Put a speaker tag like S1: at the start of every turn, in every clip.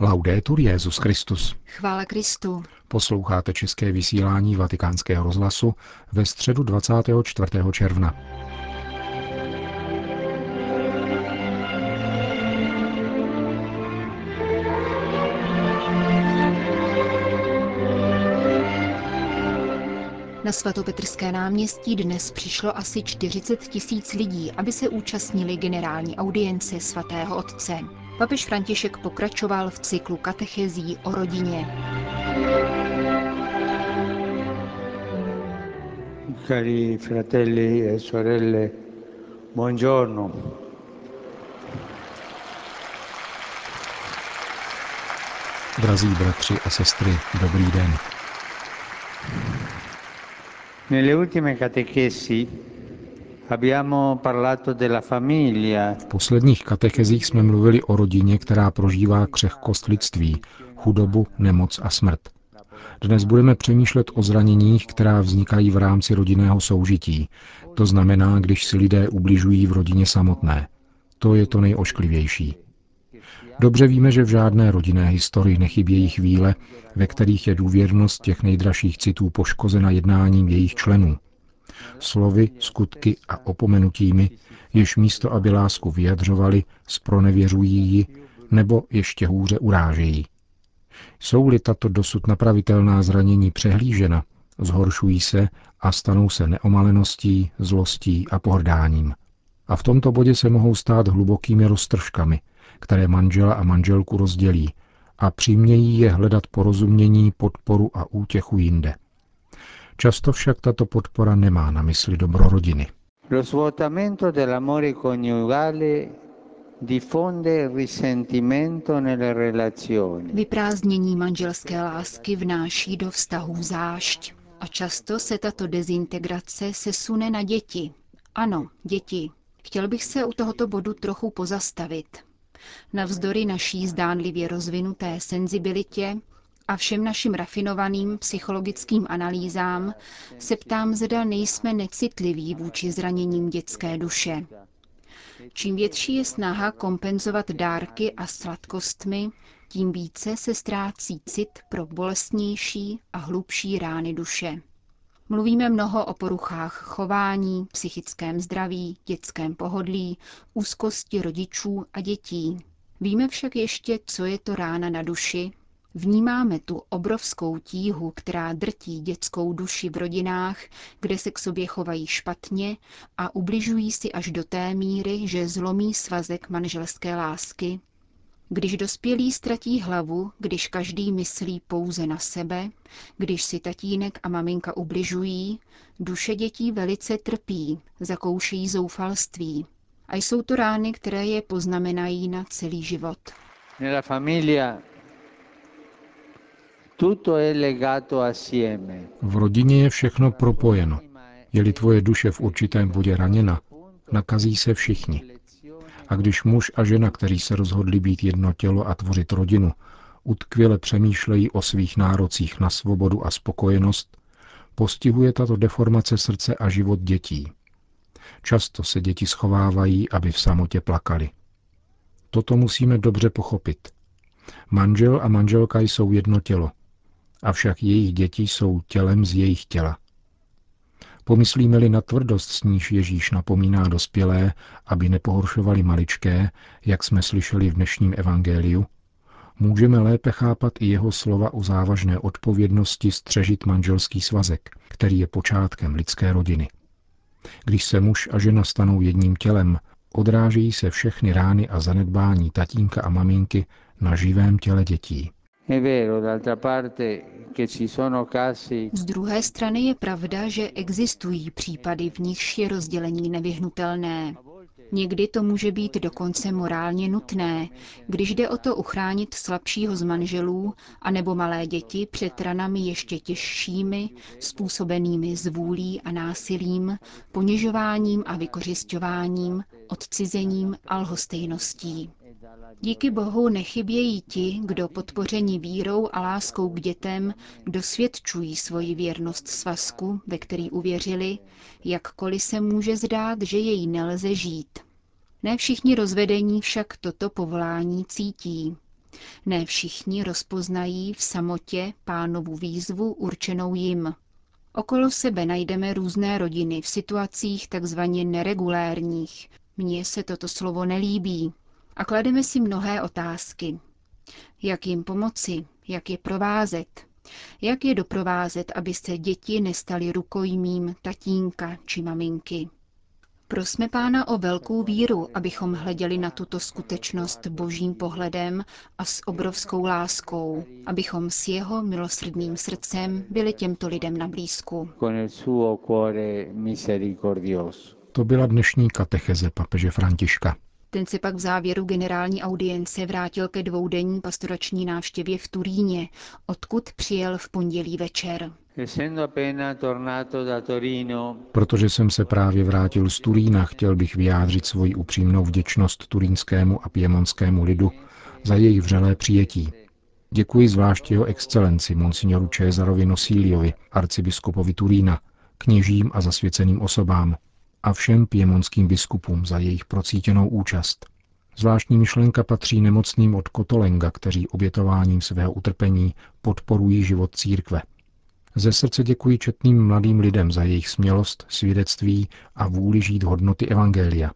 S1: Laudetur Jezus Christus.
S2: Chvála Kristu.
S1: Posloucháte české vysílání Vatikánského rozhlasu ve středu 24. června.
S2: Na svatopetrské náměstí dnes přišlo asi 40 tisíc lidí, aby se účastnili generální audience svatého otce. Papež František pokračoval v cyklu katechezí o rodině.
S3: Cari fratelli e sorelle, buongiorno.
S1: Drazí bratři a sestry, dobrý den.
S3: Nelle ultime catechesi
S1: V posledních katechezích jsme mluvili o rodině, která prožívá křehkost lidství, chudobu, nemoc a smrt. Dnes budeme přemýšlet o zraněních, která vznikají v rámci rodinného soužití. To znamená, když si lidé ubližují v rodině samotné. To je to nejošklivější. Dobře víme, že v žádné rodinné historii nechybějí chvíle, ve kterých je důvěrnost těch nejdražších citů poškozena jednáním jejich členů. Slovy, skutky a opomenutími, jež místo, aby lásku vyjadřovali, spronevěřují ji nebo ještě hůře urážejí. Jsou-li tato dosud napravitelná zranění přehlížena, zhoršují se a stanou se neomaleností, zlostí a pohrdáním. A v tomto bodě se mohou stát hlubokými roztržkami, které manžela a manželku rozdělí a přimějí je hledat porozumění, podporu a útěchu jinde. Často však tato podpora nemá na mysli dobro rodiny.
S3: Lo svuotamento dell'amore coniugale diffonde risentimento nelle relazioni.
S2: Vyprázdnění manželské lásky vnáší do vztahů zášť. A často se tato dezintegrace sesune na děti. Ano, děti. Chtěl bych se u tohoto bodu trochu pozastavit. Navzdory naší zdánlivě rozvinuté senzibilitě a všem našim rafinovaným psychologickým analýzám se ptám, zda nejsme necitliví vůči zraněním dětské duše. Čím větší je snaha kompenzovat dárky a sladkostmi, tím více se ztrácí cit pro bolestnější a hlubší rány duše. Mluvíme mnoho o poruchách chování, psychickém zdraví, dětském pohodlí, úzkosti rodičů a dětí. Víme však ještě, co je to rána na duši, Vnímáme tu obrovskou tíhu, která drtí dětskou duši v rodinách, kde se k sobě chovají špatně a ubližují si až do té míry, že zlomí svazek manželské lásky. Když dospělí ztratí hlavu, když každý myslí pouze na sebe, když si tatínek a maminka ubližují, duše dětí velice trpí, zakoušejí zoufalství. A jsou to rány, které je poznamenají na celý život.
S3: Nella famiglia
S1: v rodině je všechno propojeno. Je-li tvoje duše v určitém bodě raněna, nakazí se všichni. A když muž a žena, kteří se rozhodli být jedno tělo a tvořit rodinu, utkvěle přemýšlejí o svých nárocích na svobodu a spokojenost, postihuje tato deformace srdce a život dětí. Často se děti schovávají, aby v samotě plakali. Toto musíme dobře pochopit. Manžel a manželka jsou jedno tělo – avšak jejich děti jsou tělem z jejich těla. Pomyslíme-li na tvrdost, s níž Ježíš napomíná dospělé, aby nepohoršovali maličké, jak jsme slyšeli v dnešním evangeliu, můžeme lépe chápat i jeho slova o závažné odpovědnosti střežit manželský svazek, který je počátkem lidské rodiny. Když se muž a žena stanou jedním tělem, odrážejí se všechny rány a zanedbání tatínka a maminky na živém těle dětí.
S2: Z druhé strany je pravda, že existují případy, v nichž je rozdělení nevyhnutelné. Někdy to může být dokonce morálně nutné, když jde o to uchránit slabšího z manželů anebo malé děti před ranami ještě těžšími, způsobenými zvůlí a násilím, ponižováním a vykořišťováním, odcizením a lhostejností. Díky Bohu nechybějí ti, kdo podpoření vírou a láskou k dětem dosvědčují svoji věrnost svazku, ve který uvěřili, jakkoliv se může zdát, že jej nelze žít. Ne všichni rozvedení však toto povolání cítí. Ne všichni rozpoznají v samotě pánovu výzvu určenou jim. Okolo sebe najdeme různé rodiny v situacích takzvaně neregulérních. Mně se toto slovo nelíbí. A klademe si mnohé otázky. Jak jim pomoci? Jak je provázet? Jak je doprovázet, aby se děti nestaly rukojmím tatínka či maminky? Prosme pána o velkou víru, abychom hleděli na tuto skutečnost božím pohledem a s obrovskou láskou, abychom s jeho milosrdným srdcem byli těmto lidem na blízku.
S1: To byla dnešní katecheze papeže Františka.
S2: Ten se pak v závěru generální audience vrátil ke dvoudenní pastorační návštěvě v Turíně, odkud přijel v pondělí večer.
S1: Protože jsem se právě vrátil z Turína, chtěl bych vyjádřit svoji upřímnou vděčnost turínskému a piemonskému lidu za jejich vřelé přijetí. Děkuji zvlášť jeho excelenci, monsignoru Cesarovi Nosíliovi, arcibiskupovi Turína, kněžím a zasvěceným osobám a všem piemonským biskupům za jejich procítěnou účast. Zvláštní myšlenka patří nemocným od Kotolenga, kteří obětováním svého utrpení podporují život církve – ze srdce děkuji četným mladým lidem za jejich smělost, svědectví a vůli žít hodnoty Evangelia.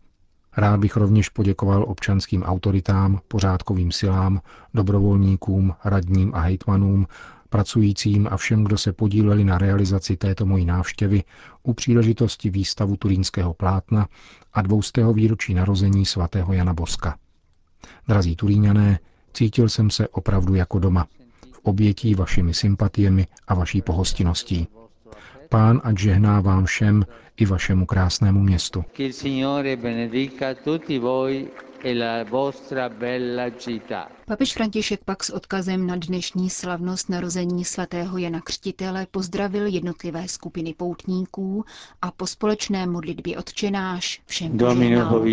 S1: Rád bych rovněž poděkoval občanským autoritám, pořádkovým silám, dobrovolníkům, radním a hejtmanům, pracujícím a všem, kdo se podíleli na realizaci této mojí návštěvy u příležitosti výstavu turínského plátna a dvoustého výročí narození svatého Jana Boska. Drazí turíňané, cítil jsem se opravdu jako doma – obětí vašimi sympatiemi a vaší pohostinností. Pán ať žehná vám všem i vašemu krásnému městu.
S2: E Papež František pak s odkazem na dnešní slavnost narození svatého Jana Křtitele pozdravil jednotlivé skupiny poutníků a po společné modlitbě odčenáš všem požehnal.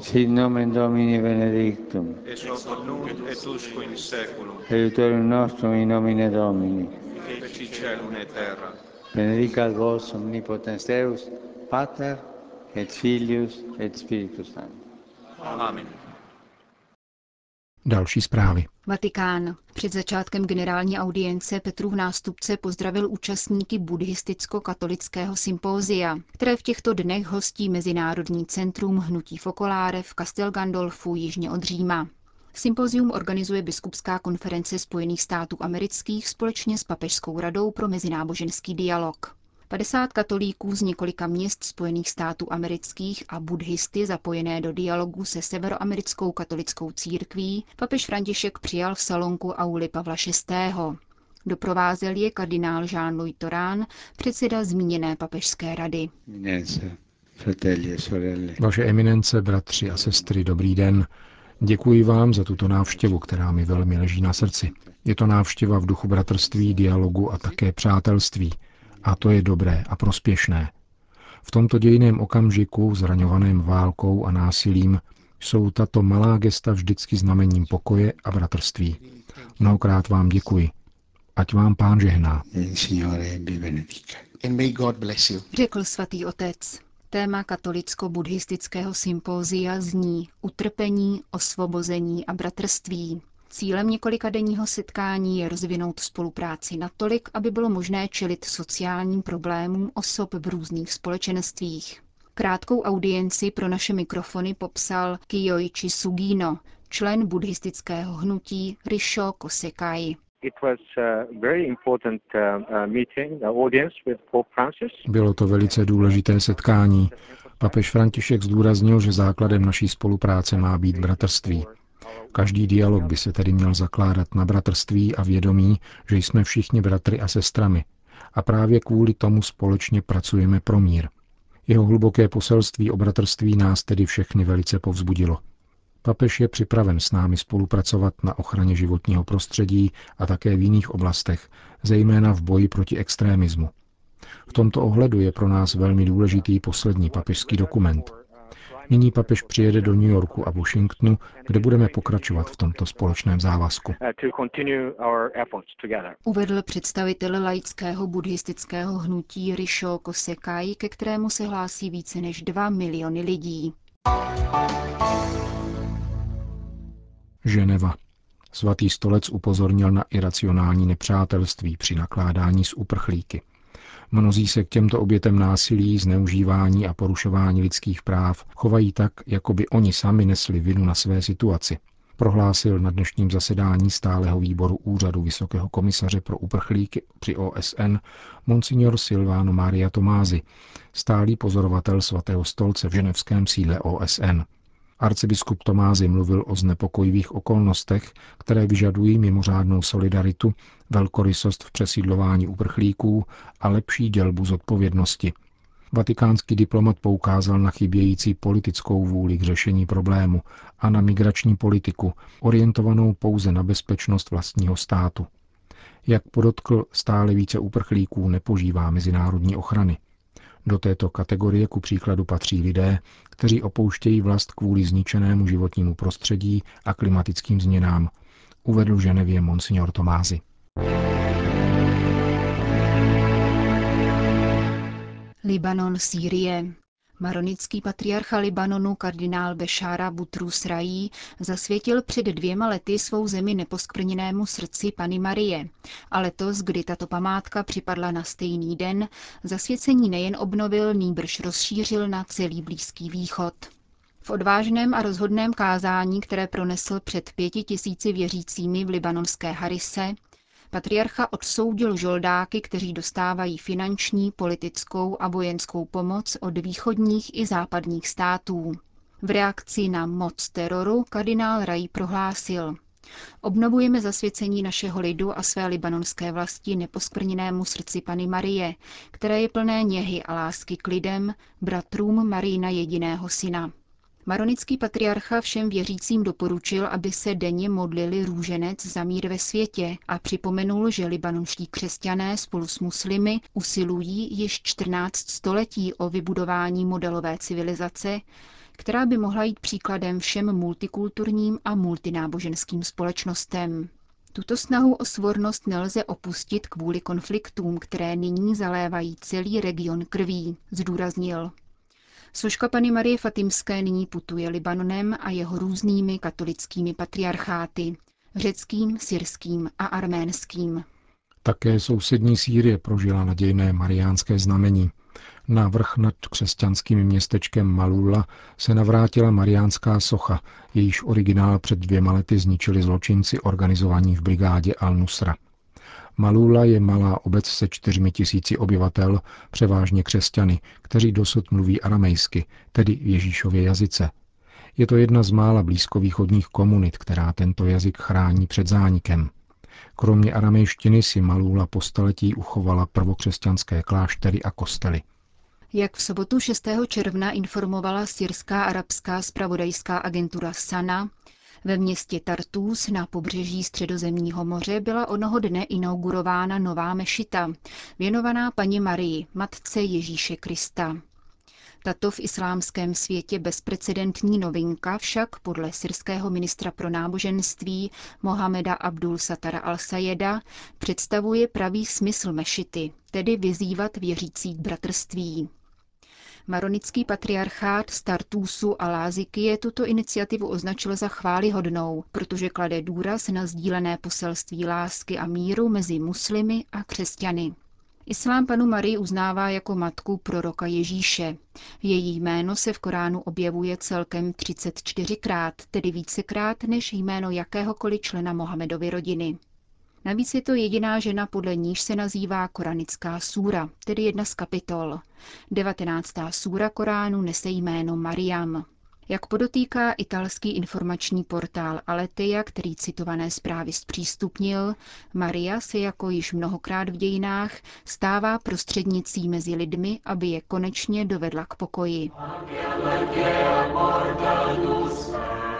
S3: Sit nomen Domini benedictum. Et usque in seculum. Aiutorium nostrum in nomine Domini. Feci celum et terra. Benedicat vos omnipotens Deus, Pater et Filius et Spiritus Sanctus.
S1: Amen. Další zprávy.
S2: Vatikán. Před začátkem generální audience Petrův nástupce pozdravil účastníky buddhisticko-katolického sympózia, které v těchto dnech hostí Mezinárodní centrum Hnutí Fokoláre v Castel Gandolfu jižně od Říma. Sympozium organizuje Biskupská konference Spojených států amerických společně s Papežskou radou pro mezináboženský dialog. 50 katolíků z několika měst Spojených států amerických a buddhisty zapojené do dialogu se severoamerickou katolickou církví papež František přijal v salonku Auli Pavla VI. Doprovázel je kardinál Jean-Louis Torán, předseda zmíněné papežské rady.
S1: E Vaše eminence, bratři a sestry, dobrý den. Děkuji vám za tuto návštěvu, která mi velmi leží na srdci. Je to návštěva v duchu bratrství, dialogu a také přátelství – a to je dobré a prospěšné. V tomto dějiném okamžiku, zraňovaném válkou a násilím, jsou tato malá gesta vždycky znamením pokoje a bratrství. Mnohokrát vám děkuji. Ať vám pán žehná.
S2: Řekl svatý otec. Téma katolicko-buddhistického sympózia zní utrpení, osvobození a bratrství. Cílem několika denního setkání je rozvinout spolupráci natolik, aby bylo možné čelit sociálním problémům osob v různých společenstvích. Krátkou audienci pro naše mikrofony popsal Kiyoichi Sugino, člen buddhistického hnutí Risho Kosekai.
S1: Bylo to velice důležité setkání. Papež František zdůraznil, že základem naší spolupráce má být bratrství. Každý dialog by se tedy měl zakládat na bratrství a vědomí, že jsme všichni bratry a sestrami a právě kvůli tomu společně pracujeme pro mír. Jeho hluboké poselství o bratrství nás tedy všechny velice povzbudilo. Papež je připraven s námi spolupracovat na ochraně životního prostředí a také v jiných oblastech, zejména v boji proti extrémismu. V tomto ohledu je pro nás velmi důležitý poslední papežský dokument, Nyní papež přijede do New Yorku a Washingtonu, kde budeme pokračovat v tomto společném závazku.
S2: Uvedl představitel laického buddhistického hnutí Risho Kosekai, ke kterému se hlásí více než 2 miliony lidí.
S1: Ženeva. Svatý stolec upozornil na iracionální nepřátelství při nakládání s uprchlíky. Mnozí se k těmto obětem násilí, zneužívání a porušování lidských práv chovají tak, jako by oni sami nesli vinu na své situaci, prohlásil na dnešním zasedání stáleho výboru Úřadu Vysokého komisaře pro uprchlíky při OSN Monsignor Silvano Maria Tomázy, stálý pozorovatel svatého stolce v ženevském sídle OSN. Arcibiskup Tomázy mluvil o znepokojivých okolnostech, které vyžadují mimořádnou solidaritu, velkorysost v přesídlování uprchlíků a lepší dělbu zodpovědnosti. Vatikánský diplomat poukázal na chybějící politickou vůli k řešení problému a na migrační politiku, orientovanou pouze na bezpečnost vlastního státu. Jak podotkl, stále více uprchlíků nepožívá mezinárodní ochrany. Do této kategorie ku příkladu patří lidé, kteří opouštějí vlast kvůli zničenému životnímu prostředí a klimatickým změnám, uvedl Ženevě monsignor Tomázy.
S2: Libanon, Sýrie. Maronický patriarcha Libanonu kardinál Bešára Butrus Rají zasvětil před dvěma lety svou zemi neposkvrněnému srdci Pany Marie. A letos, kdy tato památka připadla na stejný den, zasvěcení nejen obnovil, nýbrž rozšířil na celý Blízký východ. V odvážném a rozhodném kázání, které pronesl před pěti tisíci věřícími v libanonské Harise, Patriarcha odsoudil žoldáky, kteří dostávají finanční, politickou a vojenskou pomoc od východních i západních států. V reakci na moc teroru kardinál Rai prohlásil, Obnovujeme zasvěcení našeho lidu a své libanonské vlasti neposkvrněnému srdci Pany Marie, které je plné něhy a lásky k lidem, bratrům Marína jediného syna. Maronický patriarcha všem věřícím doporučil, aby se denně modlili růženec za mír ve světě a připomenul, že libanonští křesťané spolu s muslimy usilují již 14 století o vybudování modelové civilizace, která by mohla jít příkladem všem multikulturním a multináboženským společnostem. Tuto snahu o svornost nelze opustit kvůli konfliktům, které nyní zalévají celý region krví, zdůraznil. Soška Pany Marie Fatimské nyní putuje Libanonem a jeho různými katolickými patriarcháty, řeckým, syrským a arménským.
S1: Také sousední Sýrie prožila nadějné mariánské znamení. Na vrch nad křesťanským městečkem Malula se navrátila mariánská socha, jejíž originál před dvěma lety zničili zločinci organizovaní v brigádě Al-Nusra. Malula je malá obec se čtyřmi tisíci obyvatel, převážně křesťany, kteří dosud mluví aramejsky, tedy v Ježíšově jazyce. Je to jedna z mála blízkovýchodních komunit, která tento jazyk chrání před zánikem. Kromě aramejštiny si Malula po staletí uchovala prvokřesťanské kláštery a kostely.
S2: Jak v sobotu 6. června informovala syrská arabská spravodajská agentura Sana, ve městě Tartus na pobřeží Středozemního moře byla onoho dne inaugurována nová mešita, věnovaná paní Marii, matce Ježíše Krista. Tato v islámském světě bezprecedentní novinka však podle syrského ministra pro náboženství Mohameda Abdul Satara al-Sayeda představuje pravý smysl mešity, tedy vyzývat věřící k bratrství. Maronický patriarchát Startusu a Láziky tuto iniciativu označil za chválihodnou, protože klade důraz na sdílené poselství lásky a míru mezi muslimy a křesťany. Islám panu Marii uznává jako matku proroka Ježíše. Její jméno se v Koránu objevuje celkem 34krát, tedy vícekrát než jméno jakéhokoliv člena Mohamedovy rodiny. Navíc je to jediná žena, podle níž se nazývá koranická súra, tedy jedna z kapitol. 19. súra Koránu nese jméno Mariam. Jak podotýká italský informační portál Aleteia, který citované zprávy zpřístupnil, Maria se jako již mnohokrát v dějinách stává prostřednicí mezi lidmi, aby je konečně dovedla k pokoji.